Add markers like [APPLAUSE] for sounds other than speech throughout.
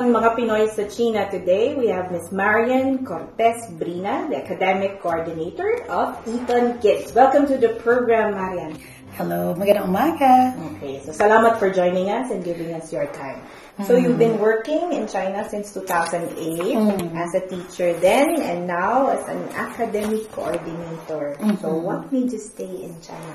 on Mga Pinoy sa China today, we have Ms. Marian Cortez Brina, the Academic Coordinator of Eton Kids. Welcome to the program, Marian. Hello, magandang umaga. Okay, so salamat for joining us and giving us your time. So you've been working in China since 2008 as a teacher then and now as an academic coordinator. So what made you stay in China?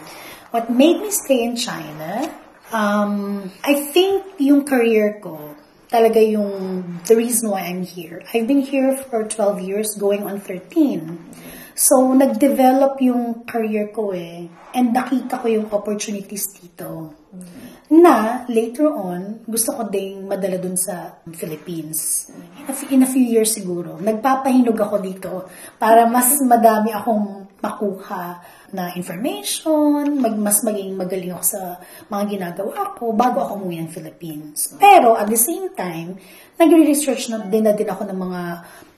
What made me stay in China, um, I think yung career ko, talaga yung the reason why I'm here. I've been here for 12 years, going on 13. So, nag-develop yung career ko eh. And nakita ko yung opportunities dito. Na, later on, gusto ko ding madala dun sa Philippines. In a, few, in a few years siguro. Nagpapahinog ako dito para mas madami akong makuha na information, mag, mas maging magaling ako sa mga ginagawa ko bago ako umuwi ng Philippines. Pero at the same time, nagre-research na din na din ako ng mga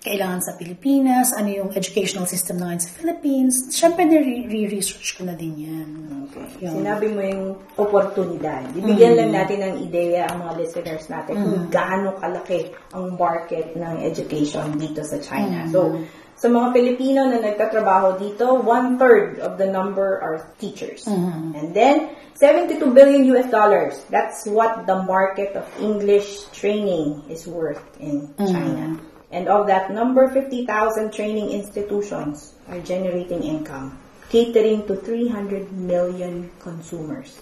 kailangan sa Pilipinas, ano yung educational system na ngayon sa Philippines. Siyempre, nire-research ko na din yan. Okay. Yun. Sinabi mo yung oportunidad. Bibigyan lang natin ng ideya ang mga listeners natin kung gaano kalaki ang market ng education dito sa China. So, sa mga Pilipino na nagtatrabaho dito, one-third of the number are teachers. And then, 72 billion US dollars. That's what the market of English training is worth in China. And of that number, 50,000 training institutions are generating income, catering to 300 million consumers.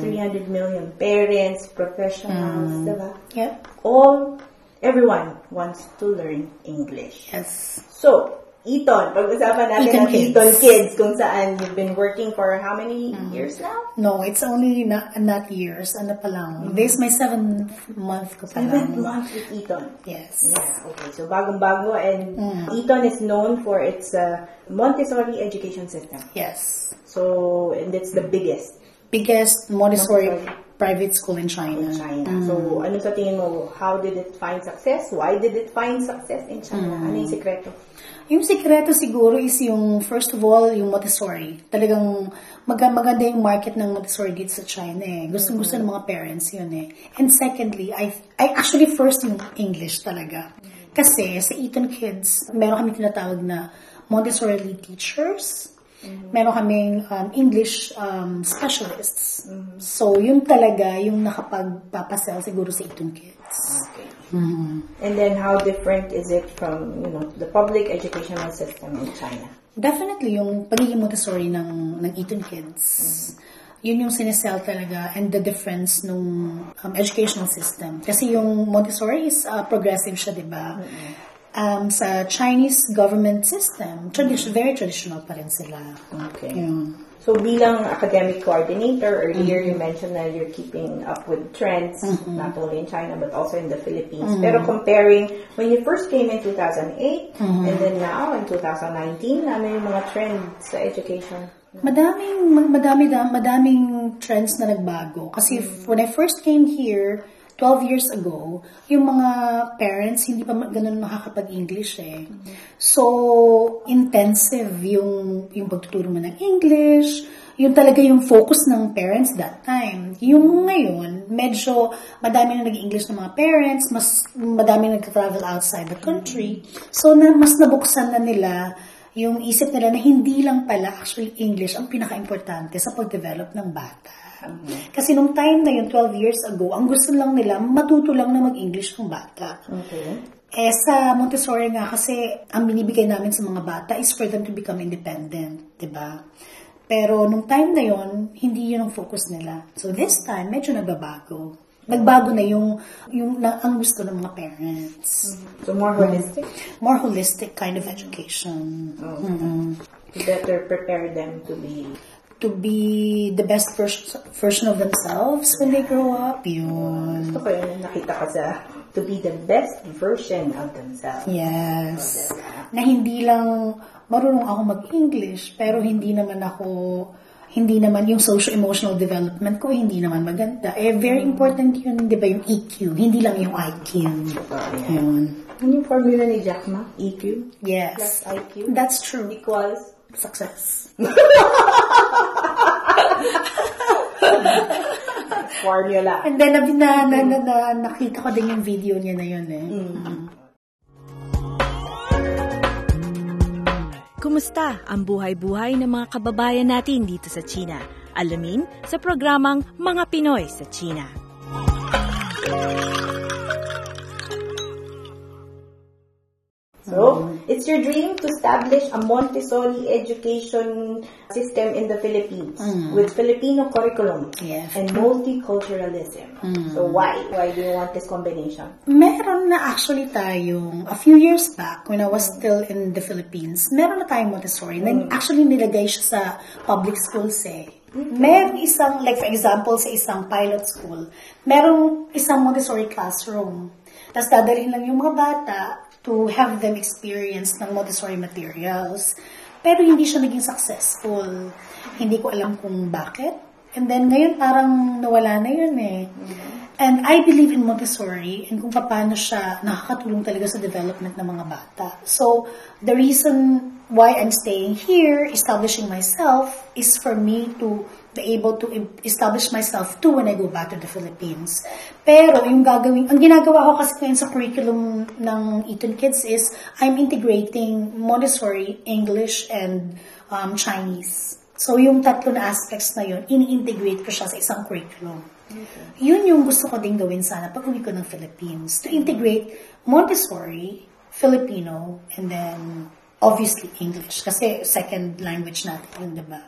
300 million parents, professionals, diba? Yep. All, everyone wants to learn English. Yes. So, Eton, pag-usapan natin Eton ang Kids. Eton Kids kung saan you've been working for how many years now? No, it's only not, not years. Ano pa lang. This is my seventh month ko pa Seventh lang. month with Eton. Yes. Yeah, okay. So, bagong-bago and Eton is known for its uh, Montessori education system. Yes. So, and it's the biggest Biggest Montessori Montessori. Private school in China. in China. So, ano sa tingin mo, how did it find success? Why did it find success in China? Ano yung sekreto? Yung sikreto siguro is yung, first of all, yung Montessori. Talagang mag- maganda yung market ng Montessori dito sa China eh. Gusto-gusto ng mga parents yun eh. And secondly, I, I actually first yung English talaga. Kasi sa Eton Kids, meron kami tinatawag na Montessori lead teachers. Meron kaming um, English um, specialists. So, yun talaga yung nakapagpapasel siguro sa Eton Kids. Okay. And then how different is it from, you know, the public educational system in China? Definitely, yung pagiging Montessori ng, ng Eton Kids. Yun yung sinesell talaga and the difference nung um, educational system. Kasi yung Montessori is uh, progressive siya, di ba? Um, sa Chinese government system, tradition, very traditional pa rin sila. Okay. Yun. So bilang academic coordinator, earlier you mentioned that you're keeping up with trends, not only in China but also in the Philippines. Pero comparing when you first came in 2008 and then now in 2019, ano yung mga trends sa education? Madaming, ma- madami, da- madaming trends na nagbago. Kasi f- when I first came here, 12 years ago, yung mga parents hindi pa ganun makakapag-English eh. So, intensive yung, yung pagtuturo mo ng English, yung talaga yung focus ng parents that time. Yung ngayon, medyo madami na nag-English ng mga parents, mas madami na nag-travel outside the country. So, na, mas nabuksan na nila yung isip nila na hindi lang pala actually English ang pinaka-importante sa pag-develop ng bata. Kasi nung time na yun, 12 years ago, ang gusto lang nila, matuto lang na mag-English ng bata. Okay. Eh, sa Montessori nga kasi, ang binibigay namin sa mga bata is for them to become independent, di ba? Pero nung time na yon hindi yun ang focus nila. So this time, medyo nagbabago. Nagbago na yung, yung na, ang gusto ng mga parents. So more holistic. More holistic kind of education. Mm-mm. To better prepare them to be To be the best vers- version of themselves when they grow up. Yun. Gusto ko yun, nakita ko sa to be the best version of themselves. Yes. Na hindi lang marunong ako mag-English, pero hindi naman ako, hindi naman yung social-emotional development ko, hindi naman maganda. Eh, very important yun, di ba, yung EQ. Hindi lang yung IQ. Yun. Ano yung formula ni Jack Ma? EQ plus Yes. IQ That's true. equals Success. formula. And then, na, na, na, na, na, nakita ko din yung video niya na yun eh. Kumusta ang buhay-buhay ng mga kababayan natin dito sa China? Alamin sa programang Mga Pinoy sa China. So, it's your dream to establish a Montessori education system in the Philippines with Filipino curriculum Yes. and multiculturalism. So, why? Why do you want this combination? Meron na actually tayong, a few years back, when I was still in the Philippines, meron na tayong Montessori. Na actually nilagay siya sa public schools eh. Meron isang, like for example, sa isang pilot school, meron isang Montessori classroom. Tapos dadalhin lang yung mga bata to have them experience ng Montessori materials. Pero hindi siya naging successful. Hindi ko alam kung bakit. And then ngayon parang nawala na yun eh. And I believe in Montessori and kung paano siya nakakatulong talaga sa development ng mga bata. So, the reason why I'm staying here, establishing myself, is for me to be able to establish myself too when I go back to the Philippines. Pero yung gagawin, ang ginagawa ko kasi ngayon sa curriculum ng Eton Kids is I'm integrating Montessori, English, and um, Chinese. So, yung tatlo na aspects na yun, ini-integrate ko siya sa isang curriculum. Yun yung gusto ko din gawin sana pag uwi ko ng Philippines. To integrate Montessori, Filipino, and then obviously English. Kasi second language natin di ba?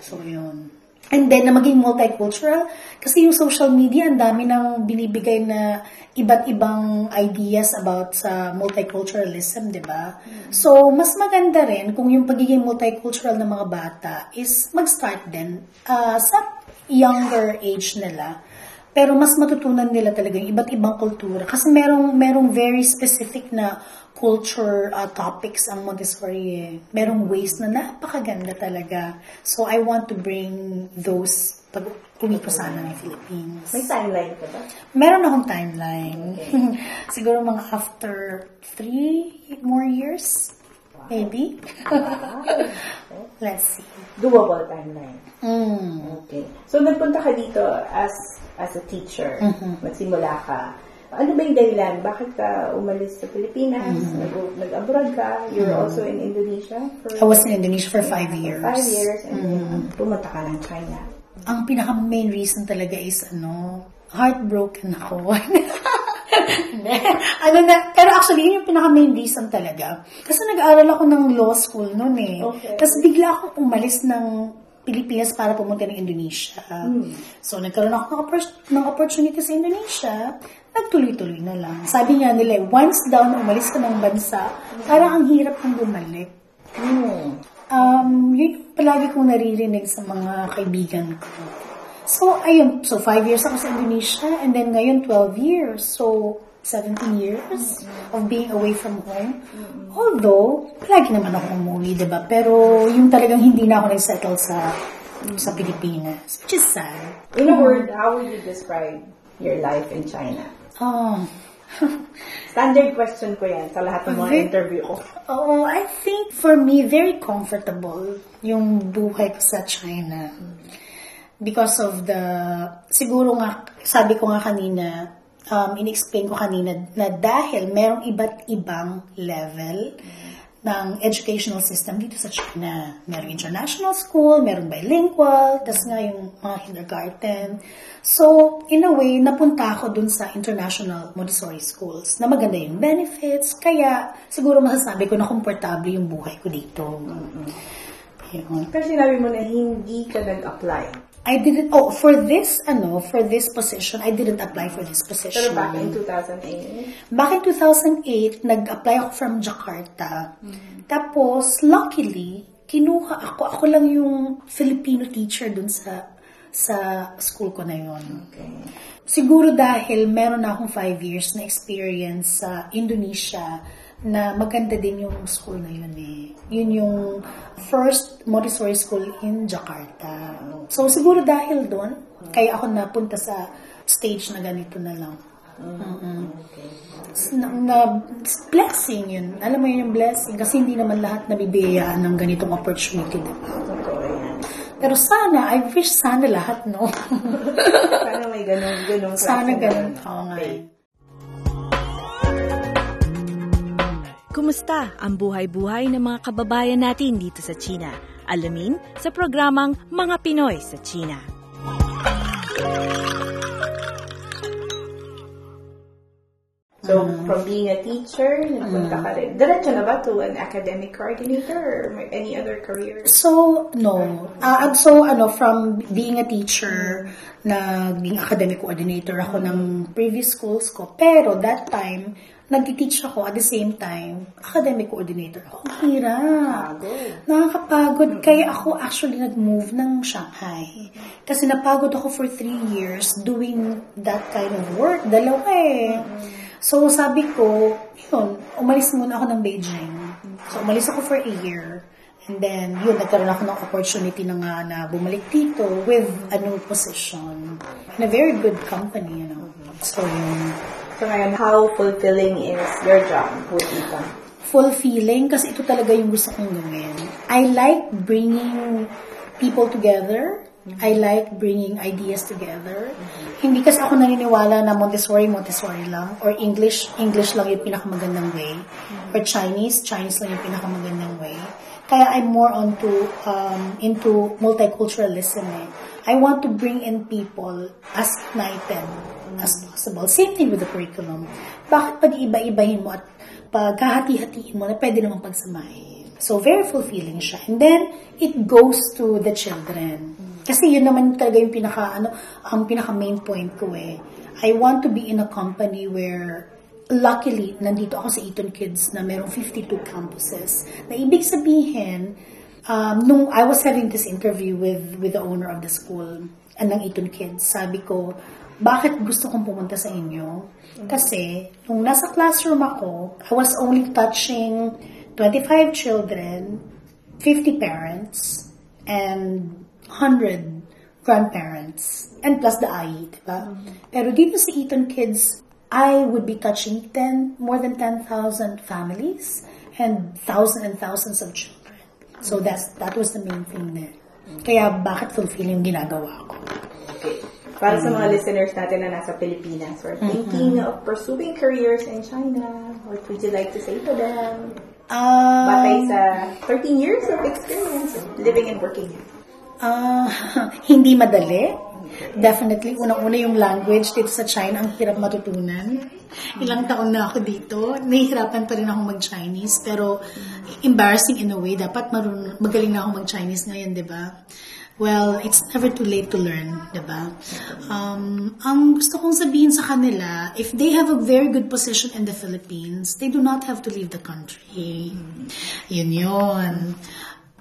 So, yun. And then, na maging multicultural. Kasi yung social media, ang dami nang binibigay na iba't ibang ideas about sa multiculturalism, di ba? So, mas maganda rin kung yung pagiging multicultural ng mga bata is mag-start din ah, sa younger age nila. Pero mas matutunan nila talaga yung iba't ibang kultura. Kasi merong, merong very specific na culture uh, topics ang Montessori eh. Merong ways na napakaganda talaga. So, I want to bring those pag uwi ko sana ng Philippines. May timeline ka ba? Meron akong timeline. [LAUGHS] Siguro mga after three more years. Maybe. [LAUGHS] Let's see. Doable timeline. Mm. Okay. So, nagpunta ka dito as as a teacher. Magsimula ka. Ano ba yung dahilan? Bakit ka umalis sa Pilipinas? Nag- Nag-abroad ka? You're also in Indonesia for I was in Indonesia for five years. five years. And then, pumunta ka ng China. Ang pinaka main reason talaga is ano, heartbroken ako. [LAUGHS] [LAUGHS] Ano na, pero actually, yun yung pinaka main reason talaga. Kasi nag-aaral ako ng law school noon eh. Okay. Tapos bigla akong umalis ng Pilipinas para pumunta ng Indonesia. So, nagkaroon ako ng, oppor- ng opportunity sa Indonesia, nagtuloy-tuloy na lang. Sabi nga nila, once daw na umalis ka ng bansa, parang ang hirap kang bumalik. Hmm. Um, yun palagi kong naririnig sa mga kaibigan ko. So, ayun. So, five years ako sa Indonesia and then ngayon 12 years. So, 17 years of being away from home. Although, palagi naman ako umuwi, di ba? Pero, yung talagang hindi na ako nag-settle sa sa Pilipinas. Which is sad. In a word, how would you describe your life in China? Oh. [LAUGHS] Standard question ko yan sa lahat ng mga interview ko. Oh, I think for me, very comfortable yung buhay ko sa China. Because of the, siguro nga, sabi ko nga kanina, um, in-explain ko kanina na dahil merong iba't ibang level ng educational system dito sa China. Merong international school, merong bilingual, tas nga yung mga kindergarten. So, in a way, napunta ako dun sa international Montessori schools na maganda yung benefits. Kaya, siguro masasabi ko na komportable yung buhay ko dito. Yun. Pero sinabi mo na hindi ka nag-apply I didn't, oh, for this, ano, for this position, I didn't apply for this position. Pero back in 2008? Back in 2008, nag-apply ako from Jakarta. Tapos, luckily, kinuha ako. Ako lang yung Filipino teacher dun sa sa school ko na yon. Okay. Siguro dahil meron na akong five years na experience sa Indonesia na maganda din yung school na yun eh. Yun yung first Montessori school in Jakarta. So siguro dahil doon, kaya ako napunta sa stage na ganito na lang. Mm-mm. Na, na, blessing yun. Alam mo yun yung blessing kasi hindi naman lahat nabibiyayaan ng ganitong opportunity. Diba? Pero sana, I wish sana lahat, no? [LAUGHS] Sana may ganun, ganun. sana ganun. Oo nga. Kumusta ang buhay-buhay ng mga kababayan natin dito sa China? Alamin sa programang Mga Pinoy sa China. From being a teacher, nagpunta ka rin. Diretso na ba to an academic coordinator or any other career? So, no. Ah, so, ano, from being a teacher, naging academic coordinator ako ng previous schools ko. Pero that time, nag-teach ako at the same time, academic coordinator ako. Ang hirap. Pagod. Nakakapagod. Kaya ako actually nag-move ng Shanghai. Kasi napagod ako for three years doing that kind of work. Dalawa eh. So sabi ko, yun, umalis muna ako ng Beijing. So umalis ako for a year. And then, yun, nagkaroon ako ng opportunity na nga na bumalik dito with a new position. In a very good company, you know. So, yun. So, ngayon, how fulfilling is your job with Ita? fulfilling kasi ito talaga yung gusto kong gawin. I like bringing people together. I like bringing ideas together. Hindi kasi ako naniniwala na Montessori, Montessori lang. Or English, English lang yung pinakamagandang way. Or Chinese, Chinese lang yung pinakamagandang way. Kaya I'm more onto, um, into multiculturalism eh. I want to bring in people as united as possible. Same thing with the curriculum. Bakit pag iba-ibahin mo at pagkahati-hatiin mo na pwede namang pagsamahin. So, very fulfilling siya. And then, it goes to the children. Kasi yun naman talaga yung pinaka, ano, ang pinaka main point ko eh. I want to be in a company where luckily, nandito ako sa Eton Kids na merong 52 campuses. Na ibig sabihin, um, nung I was having this interview with with the owner of the school, and ng Eton Kids, sabi ko, bakit gusto kong pumunta sa inyo? Kasi, nung nasa classroom ako, I was only touching 25 children, 50 parents, and 100 grandparents, and plus the IE, di ba? Mm-hmm. Pero dito sa Eton Kids, I would be touching 10, more than 10,000 families and thousands and thousands of children. So mm-hmm. that's that was the main thing there. Kaya bakit fulfilling yung ginagawa ko? Okay. Para sa mga mm-hmm. listeners natin na nasa Pilipinas or thinking of pursuing careers in China, what would you like to say to them? Um, Batay Um, sa 13 years of experience living and working here. Ah, [LAUGHS] hindi madali. Definitely, unang-una yung language dito sa China, ang hirap matutunan. Ilang taon na ako dito, nahihirapan pa rin ako mag-Chinese, pero embarrassing in a way, dapat marunong, magaling na ako mag-Chinese ngayon, di ba? Well, it's never too late to learn, di ba? Um, ang gusto kong sabihin sa kanila, if they have a very good position in the Philippines, they do not have to leave the country. Yun yun.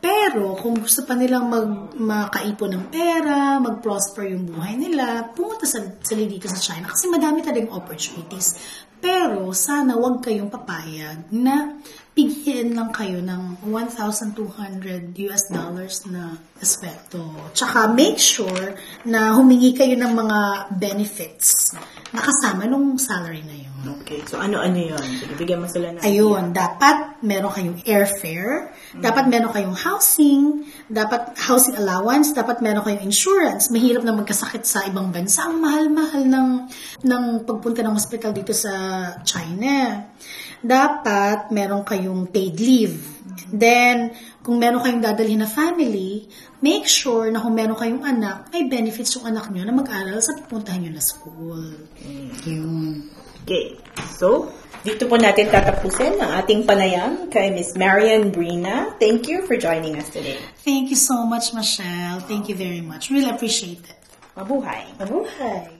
Pero, kung gusto pa nilang mag, makaipon ng pera, mag-prosper yung buhay nila, pumunta sa, sila dito sa China kasi madami talagang opportunities. Pero, sana wag kayong papayag na bigyan lang kayo ng 1,200 US dollars na aspekto. Tsaka make sure na humingi kayo ng mga benefits na kasama nung salary na yun. Okay. So, ano-ano yun? Sige, bigyan mo sila ng Ayun, dapat meron kayong airfare, dapat meron kayong housing, dapat housing allowance, dapat meron kayong insurance. Mahirap na magkasakit sa ibang bansa. Ang mahal-mahal ng, ng pagpunta ng hospital dito sa China. Dapat meron kayong paid leave. Then, kung meron kayong dadalhin na family, make sure na kung meron kayong anak, may benefits yung anak nyo na mag-aral sa pupuntahan nyo na school. Yun. Okay. So, dito po natin tatapusin ang ating panayam kay Miss Marian Brina. Thank you for joining us today. Thank you so much, Michelle. Thank you very much. Really appreciate it. Mabuhay. Mabuhay!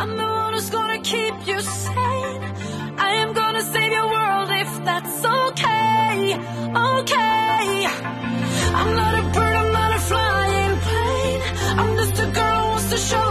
I'm the one who's gonna keep you sane. I am gonna save your world if that's okay. Okay. I'm not a bird, I'm not a flying plane. I'm just a girl who wants to show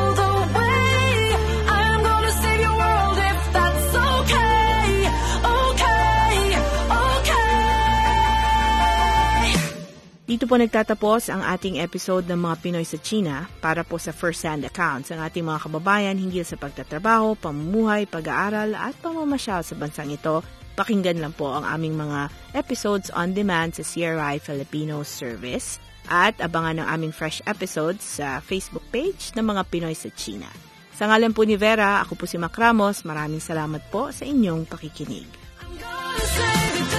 Dito po nagtatapos ang ating episode ng mga Pinoy sa China para po sa first-hand accounts ng ating mga kababayan hinggil sa pagtatrabaho, pamumuhay, pag-aaral at pamamasyal sa bansang ito. Pakinggan lang po ang aming mga episodes on demand sa CRI Filipino Service at abangan ang aming fresh episodes sa Facebook page ng mga Pinoy sa China. Sa ngalan po ni Vera, ako po si Mac Ramos. Maraming salamat po sa inyong pakikinig. I'm gonna.